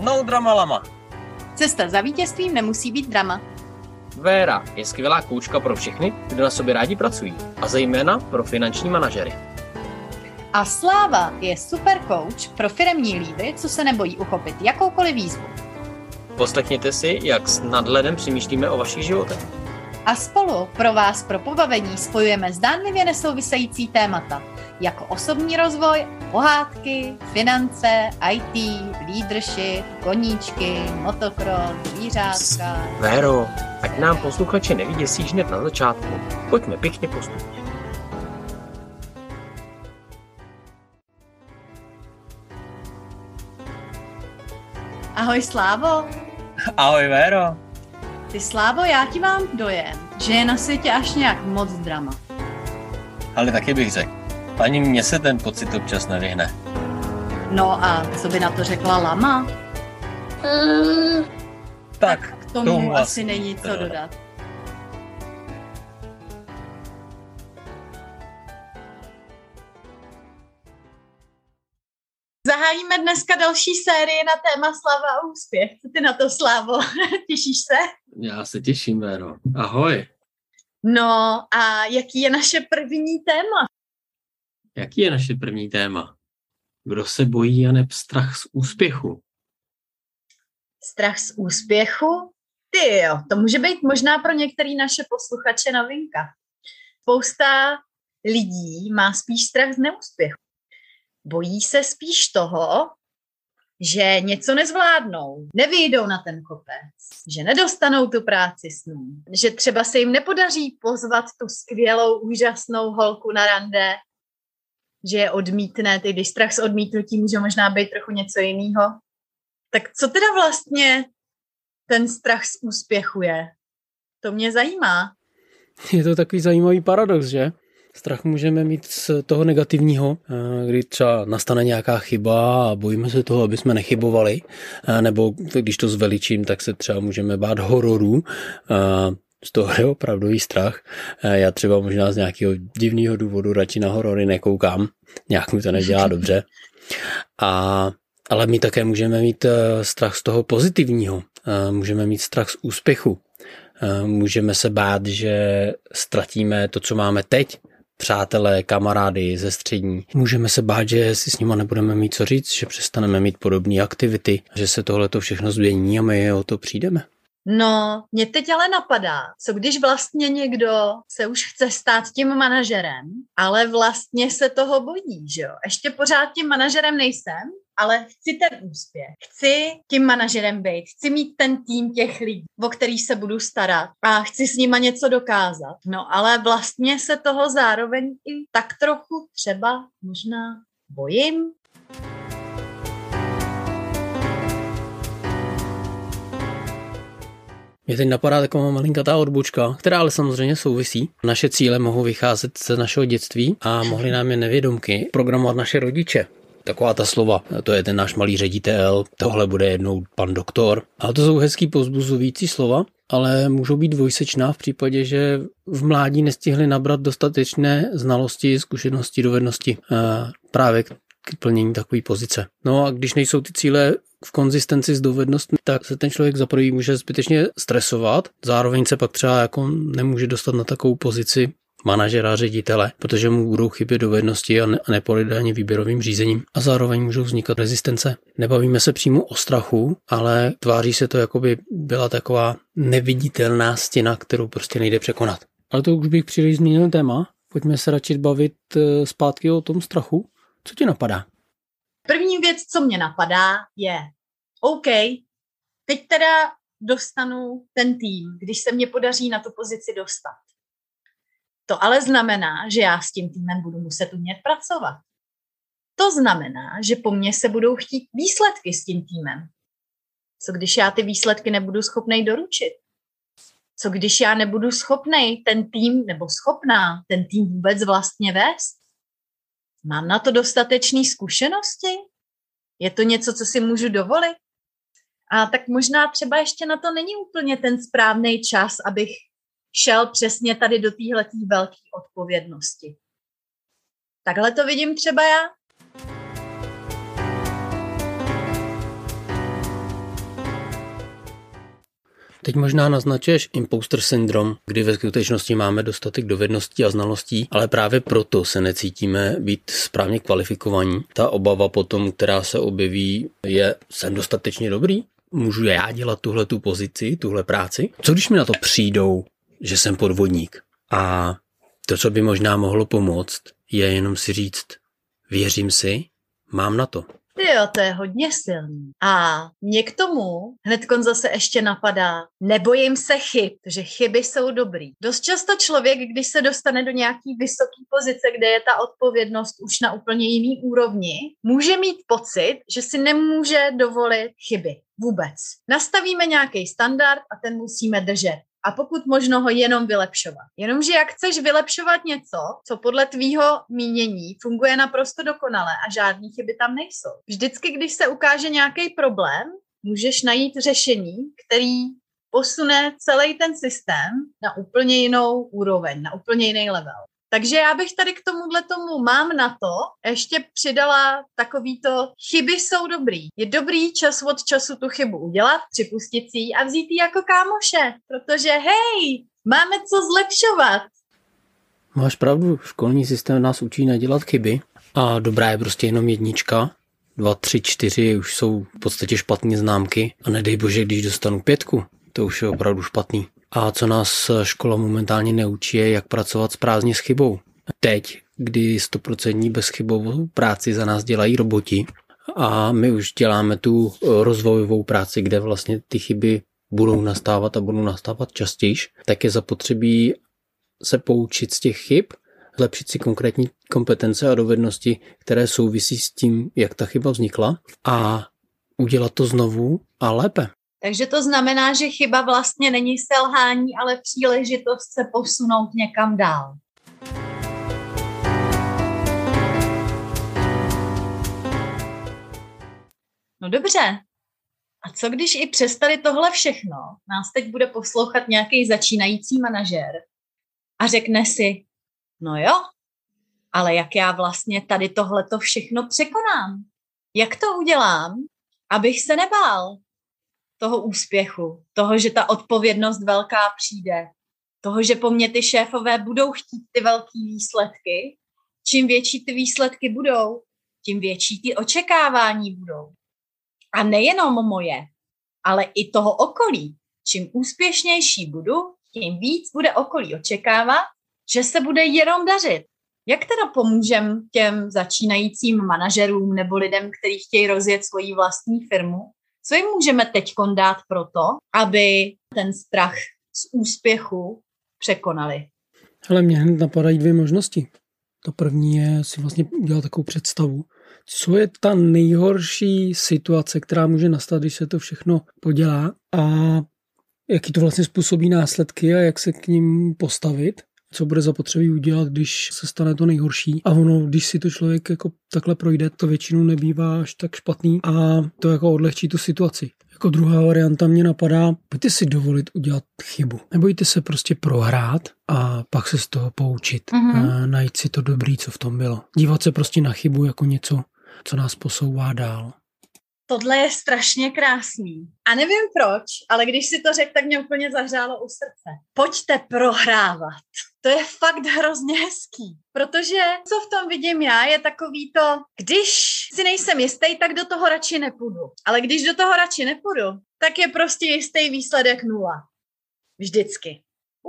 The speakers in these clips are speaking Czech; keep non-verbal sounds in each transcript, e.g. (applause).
No drama lama. Cesta za vítězstvím nemusí být drama. Véra je skvělá koučka pro všechny, kdo na sobě rádi pracují, a zejména pro finanční manažery. A Sláva je super coach pro firemní lídry, co se nebojí uchopit jakoukoliv výzvu. Poslechněte si, jak s nadhledem přemýšlíme o vašich životech. A spolu pro vás pro pobavení spojujeme zdánlivě nesouvisející témata, jako osobní rozvoj, pohádky, finance, IT, leadership, koníčky, motocross, zvířátka. Véro, ať nám posluchače nevyděsí hned na začátku. Pojďme pěkně postupně. Ahoj Slávo. Ahoj Véro. Ty Slávo, já ti mám dojem, že je na světě až nějak moc drama. Ale taky bych řekl. Ani mně se ten pocit občas nevyhne. No a co by na to řekla Lama? Tak, K tomu, tomu asi asi není co to- dodat. Zahájíme dneska další sérii na téma slava a úspěch. Co ty na to, Slávo? (laughs) Těšíš se? Já se těším, Véro. Ahoj. No a jaký je naše první téma? Jaký je naše první téma? Kdo se bojí a neb strach z úspěchu? Strach z úspěchu? Ty jo, to může být možná pro některý naše posluchače novinka. Spousta lidí má spíš strach z neúspěchu. Bojí se spíš toho, že něco nezvládnou, nevyjdou na ten kopec, že nedostanou tu práci snů, že třeba se jim nepodaří pozvat tu skvělou, úžasnou holku na rande, že je odmítne, ty když strach z odmítnutí může možná být trochu něco jiného. Tak co teda vlastně ten strach z úspěchu je? To mě zajímá. Je to takový zajímavý paradox, že? Strach můžeme mít z toho negativního, eh, kdy třeba nastane nějaká chyba a bojíme se toho, aby jsme nechybovali, eh, nebo když to zveličím, tak se třeba můžeme bát hororů, eh, z toho je opravdový strach. Eh, Já třeba možná z nějakého divného důvodu radši na horory nekoukám, nějak mi to nedělá (laughs) dobře. A, ale my také můžeme mít eh, strach z toho pozitivního, Eh, můžeme mít strach z úspěchu, Můžeme se bát, že ztratíme to, co máme teď, přátelé, kamarády ze střední. Můžeme se bát, že si s nima nebudeme mít co říct, že přestaneme mít podobné aktivity, že se tohle to všechno změní a my o to přijdeme. No, mě teď ale napadá, co když vlastně někdo se už chce stát tím manažerem, ale vlastně se toho bojí, že jo? Ještě pořád tím manažerem nejsem, ale chci ten úspěch. Chci tím manažerem být, chci mít ten tým těch lidí, o který se budu starat a chci s nima něco dokázat. No ale vlastně se toho zároveň i tak trochu třeba možná bojím, Mě teď napadá taková malinkatá odbočka, která ale samozřejmě souvisí. Naše cíle mohou vycházet z našeho dětství a mohly nám je nevědomky programovat naše rodiče. Taková ta slova, to je ten náš malý ředitel, tohle bude jednou pan doktor. A to jsou hezký pozbuzující slova, ale můžou být dvojsečná v případě, že v mládí nestihli nabrat dostatečné znalosti, zkušenosti, dovednosti eh, právě k plnění takové pozice. No a když nejsou ty cíle v konzistenci s dovednostmi, tak se ten člověk za prvý může zbytečně stresovat, zároveň se pak třeba jako nemůže dostat na takovou pozici manažera, ředitele, protože mu budou chybět dovednosti a, ne, a nepojde ani výběrovým řízením. A zároveň můžou vznikat rezistence. Nebavíme se přímo o strachu, ale tváří se to, jako by byla taková neviditelná stěna, kterou prostě nejde překonat. Ale to už bych příliš změnil téma. Pojďme se radši bavit eh, zpátky o tom strachu. Co ti napadá? První věc, co mě napadá, je OK, teď teda dostanu ten tým, když se mě podaří na tu pozici dostat. To ale znamená, že já s tím týmem budu muset umět pracovat. To znamená, že po mně se budou chtít výsledky s tím týmem. Co když já ty výsledky nebudu schopnej doručit? Co když já nebudu schopnej ten tým, nebo schopná ten tým vůbec vlastně vést? Mám na to dostatečné zkušenosti? Je to něco, co si můžu dovolit? A tak možná třeba ještě na to není úplně ten správný čas, abych šel přesně tady do téhletý velké odpovědnosti. Takhle to vidím třeba já. Teď možná naznačuješ imposter syndrom, kdy ve skutečnosti máme dostatek dovedností a znalostí, ale právě proto se necítíme být správně kvalifikovaní. Ta obava potom, která se objeví, je, jsem dostatečně dobrý? Můžu já dělat tuhle tu pozici, tuhle práci? Co když mi na to přijdou, že jsem podvodník? A to, co by možná mohlo pomoct, je jenom si říct, věřím si, mám na to. Jo, to je hodně silný. A mě k tomu hned zase ještě napadá, nebojím se chyb, že chyby jsou dobrý. Dost často člověk, když se dostane do nějaký vysoké pozice, kde je ta odpovědnost už na úplně jiný úrovni, může mít pocit, že si nemůže dovolit chyby. Vůbec. Nastavíme nějaký standard a ten musíme držet a pokud možno ho jenom vylepšovat. Jenomže jak chceš vylepšovat něco, co podle tvýho mínění funguje naprosto dokonale a žádný chyby tam nejsou. Vždycky, když se ukáže nějaký problém, můžeš najít řešení, který posune celý ten systém na úplně jinou úroveň, na úplně jiný level. Takže já bych tady k tomuhle tomu mám na to ještě přidala takovýto chyby jsou dobrý. Je dobrý čas od času tu chybu udělat, připustit si ji a vzít ji jako kámoše, protože hej, máme co zlepšovat. Máš pravdu, školní systém nás učí nedělat chyby a dobrá je prostě jenom jednička. Dva, tři, čtyři už jsou v podstatě špatné známky a nedej bože, když dostanu pětku, to už je opravdu špatný. A co nás škola momentálně neučí, je, jak pracovat s prázdně s chybou. Teď, kdy 100% bezchybovou práci za nás dělají roboti a my už děláme tu rozvojovou práci, kde vlastně ty chyby budou nastávat a budou nastávat častěji, tak je zapotřebí se poučit z těch chyb, zlepšit si konkrétní kompetence a dovednosti, které souvisí s tím, jak ta chyba vznikla a udělat to znovu a lépe. Takže to znamená, že chyba vlastně není selhání, ale příležitost se posunout někam dál. No dobře. A co když i přes tady tohle všechno nás teď bude poslouchat nějaký začínající manažer a řekne si, no jo, ale jak já vlastně tady tohleto všechno překonám? Jak to udělám, abych se nebál? Toho úspěchu, toho, že ta odpovědnost velká přijde, toho, že po mně ty šéfové budou chtít ty velké výsledky. Čím větší ty výsledky budou, tím větší ty očekávání budou. A nejenom moje, ale i toho okolí. Čím úspěšnější budu, tím víc bude okolí očekávat, že se bude jenom dařit. Jak teda pomůžem těm začínajícím manažerům nebo lidem, kteří chtějí rozjet svoji vlastní firmu, co jim můžeme teď dát pro to, aby ten strach z úspěchu překonali? Ale mě hned napadají dvě možnosti. To první je si vlastně udělat takovou představu, co je ta nejhorší situace, která může nastat, když se to všechno podělá a jaký to vlastně způsobí následky a jak se k ním postavit co bude zapotřebí udělat, když se stane to nejhorší. A ono, když si to člověk jako takhle projde, to většinou nebývá až tak špatný a to jako odlehčí tu situaci. Jako druhá varianta mě napadá, pojďte si dovolit udělat chybu. Nebojte se prostě prohrát a pak se z toho poučit. Mm-hmm. A najít si to dobrý, co v tom bylo. Dívat se prostě na chybu jako něco, co nás posouvá dál. Tohle je strašně krásný. A nevím proč, ale když si to řekl, tak mě úplně zahřálo u srdce. Pojďte prohrávat. To je fakt hrozně hezký, protože co v tom vidím já, je takový to, když si nejsem jistý, tak do toho radši nepůjdu. Ale když do toho radši nepůjdu, tak je prostě jistý výsledek nula. Vždycky.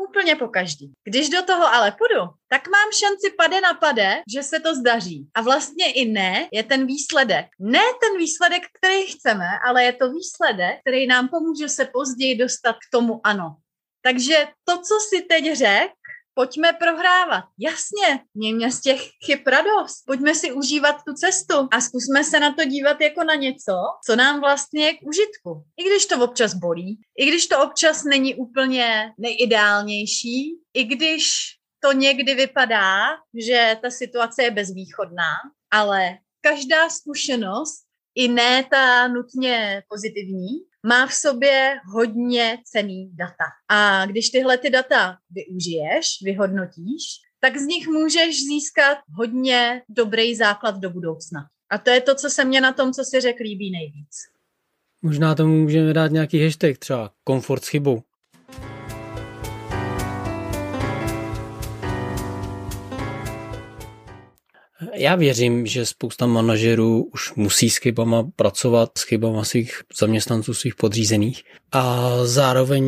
Úplně po každý. Když do toho ale půjdu, tak mám šanci pade na pade, že se to zdaří. A vlastně i ne je ten výsledek. Ne ten výsledek, který chceme, ale je to výsledek, který nám pomůže se později dostat k tomu ano. Takže to, co si teď řek, pojďme prohrávat. Jasně, mějme z těch chyb radost. Pojďme si užívat tu cestu a zkusme se na to dívat jako na něco, co nám vlastně je k užitku. I když to občas bolí, i když to občas není úplně nejideálnější, i když to někdy vypadá, že ta situace je bezvýchodná, ale každá zkušenost, i ne ta nutně pozitivní, má v sobě hodně cený data. A když tyhle ty data využiješ, vyhodnotíš, tak z nich můžeš získat hodně dobrý základ do budoucna. A to je to, co se mě na tom, co si řekl, líbí nejvíc. Možná tomu můžeme dát nějaký hashtag, třeba komfort s chybou. Já věřím, že spousta manažerů už musí s chybama pracovat, s chybama svých zaměstnanců, svých podřízených. A zároveň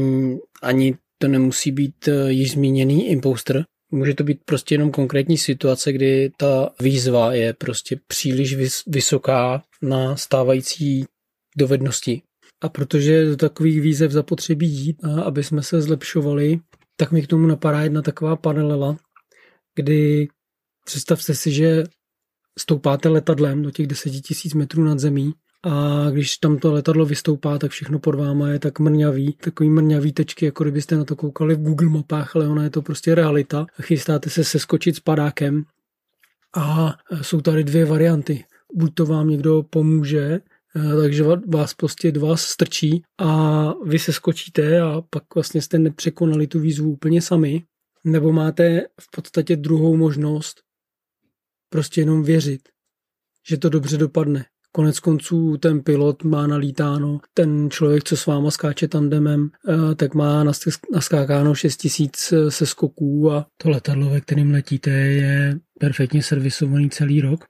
ani to nemusí být eh, již zmíněný imposter. Může to být prostě jenom konkrétní situace, kdy ta výzva je prostě příliš vysoká na stávající dovednosti. A protože do takových výzev zapotřebí jít, a aby jsme se zlepšovali, tak mi k tomu napadá jedna taková paralela, kdy představte si, že stoupáte letadlem do těch 10 tisíc metrů nad zemí a když tam to letadlo vystoupá, tak všechno pod váma je tak mrňavý, takový mrňavý tečky, jako kdybyste na to koukali v Google mapách, ale ona je to prostě realita. Chystáte se seskočit s padákem a jsou tady dvě varianty. Buď to vám někdo pomůže, eh, takže vás prostě dva strčí a vy se skočíte a pak vlastně jste nepřekonali tu výzvu úplně sami, nebo máte v podstatě druhou možnost prostě jenom věřit, že to dobře dopadne. Konec konců ten pilot má nalítáno, ten člověk, co s váma skáče tandemem, eh, tak má naskákáno 6000 eh, se skoků a to letadlo, ve kterým letíte, je perfektně servisovaný celý rok.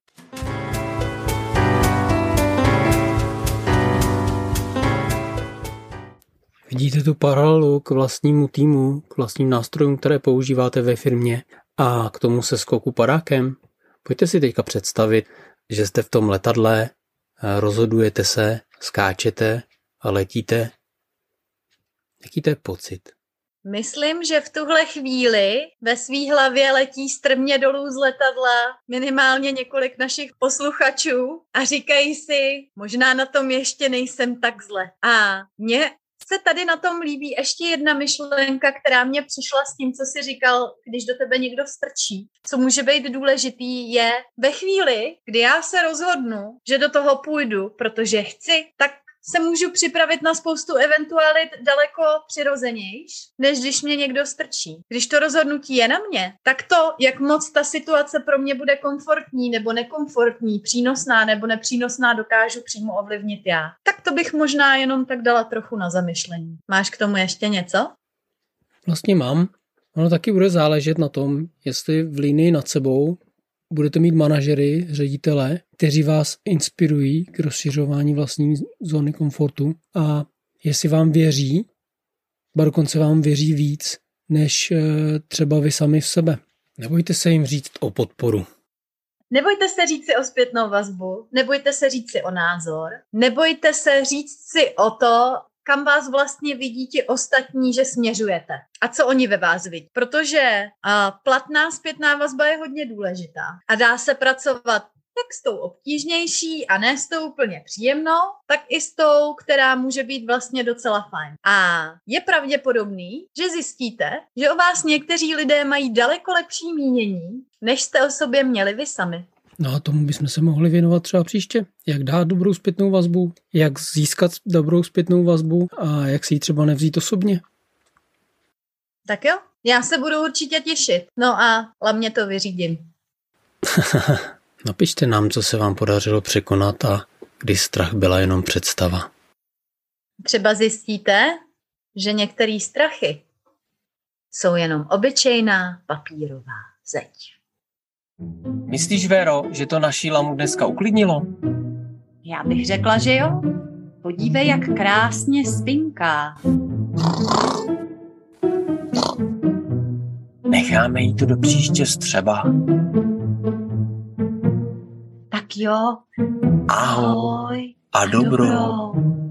Vidíte tu paralelu k vlastnímu týmu, k vlastním nástrojům, které používáte ve firmě a k tomu se skoku padákem? Pojďte si teďka představit, že jste v tom letadle, rozhodujete se, skáčete a letíte. Jaký to je pocit? Myslím, že v tuhle chvíli ve svý hlavě letí strmě dolů z letadla minimálně několik našich posluchačů a říkají si, možná na tom ještě nejsem tak zle. A mě se tady na tom líbí ještě jedna myšlenka, která mě přišla s tím, co si říkal, když do tebe někdo strčí. Co může být důležitý je ve chvíli, kdy já se rozhodnu, že do toho půjdu, protože chci, tak se můžu připravit na spoustu eventualit daleko přirozenějš, než když mě někdo strčí. Když to rozhodnutí je na mě, tak to, jak moc ta situace pro mě bude komfortní nebo nekomfortní, přínosná nebo nepřínosná, dokážu přímo ovlivnit já. Tak to bych možná jenom tak dala trochu na zamyšlení. Máš k tomu ještě něco? Vlastně mám. Ono taky bude záležet na tom, jestli v linii nad sebou budete mít manažery, ředitele, kteří vás inspirují k rozšiřování vlastní zóny komfortu a jestli vám věří, ba dokonce vám věří víc, než eh, třeba vy sami v sebe. Nebojte se jim říct o podporu. Nebojte se říct si o zpětnou vazbu, nebojte se říct si o názor, nebojte se říct si o to, kam vás vlastně vidí ti ostatní, že směřujete a co oni ve vás vidí. Protože platná zpětná vazba je hodně důležitá a dá se pracovat jak s tou obtížnější a ne s tou úplně příjemnou, tak i s tou, která může být vlastně docela fajn. A je pravděpodobný, že zjistíte, že o vás někteří lidé mají daleko lepší mínění, než jste o sobě měli vy sami. No a tomu bychom se mohli věnovat třeba příště. Jak dát dobrou zpětnou vazbu, jak získat dobrou zpětnou vazbu a jak si ji třeba nevzít osobně. Tak jo, já se budu určitě těšit. No a hlavně to vyřídím. (laughs) Napište nám, co se vám podařilo překonat a kdy strach byla jenom představa. Třeba zjistíte, že některé strachy jsou jenom obyčejná papírová zeď. Myslíš, Véro, že to naší lamu dneska uklidnilo? Já bych řekla, že jo. Podívej, jak krásně spinká. Necháme jí to do příště střeba. Tak jo. Ahoj. A dobrou. dobrou.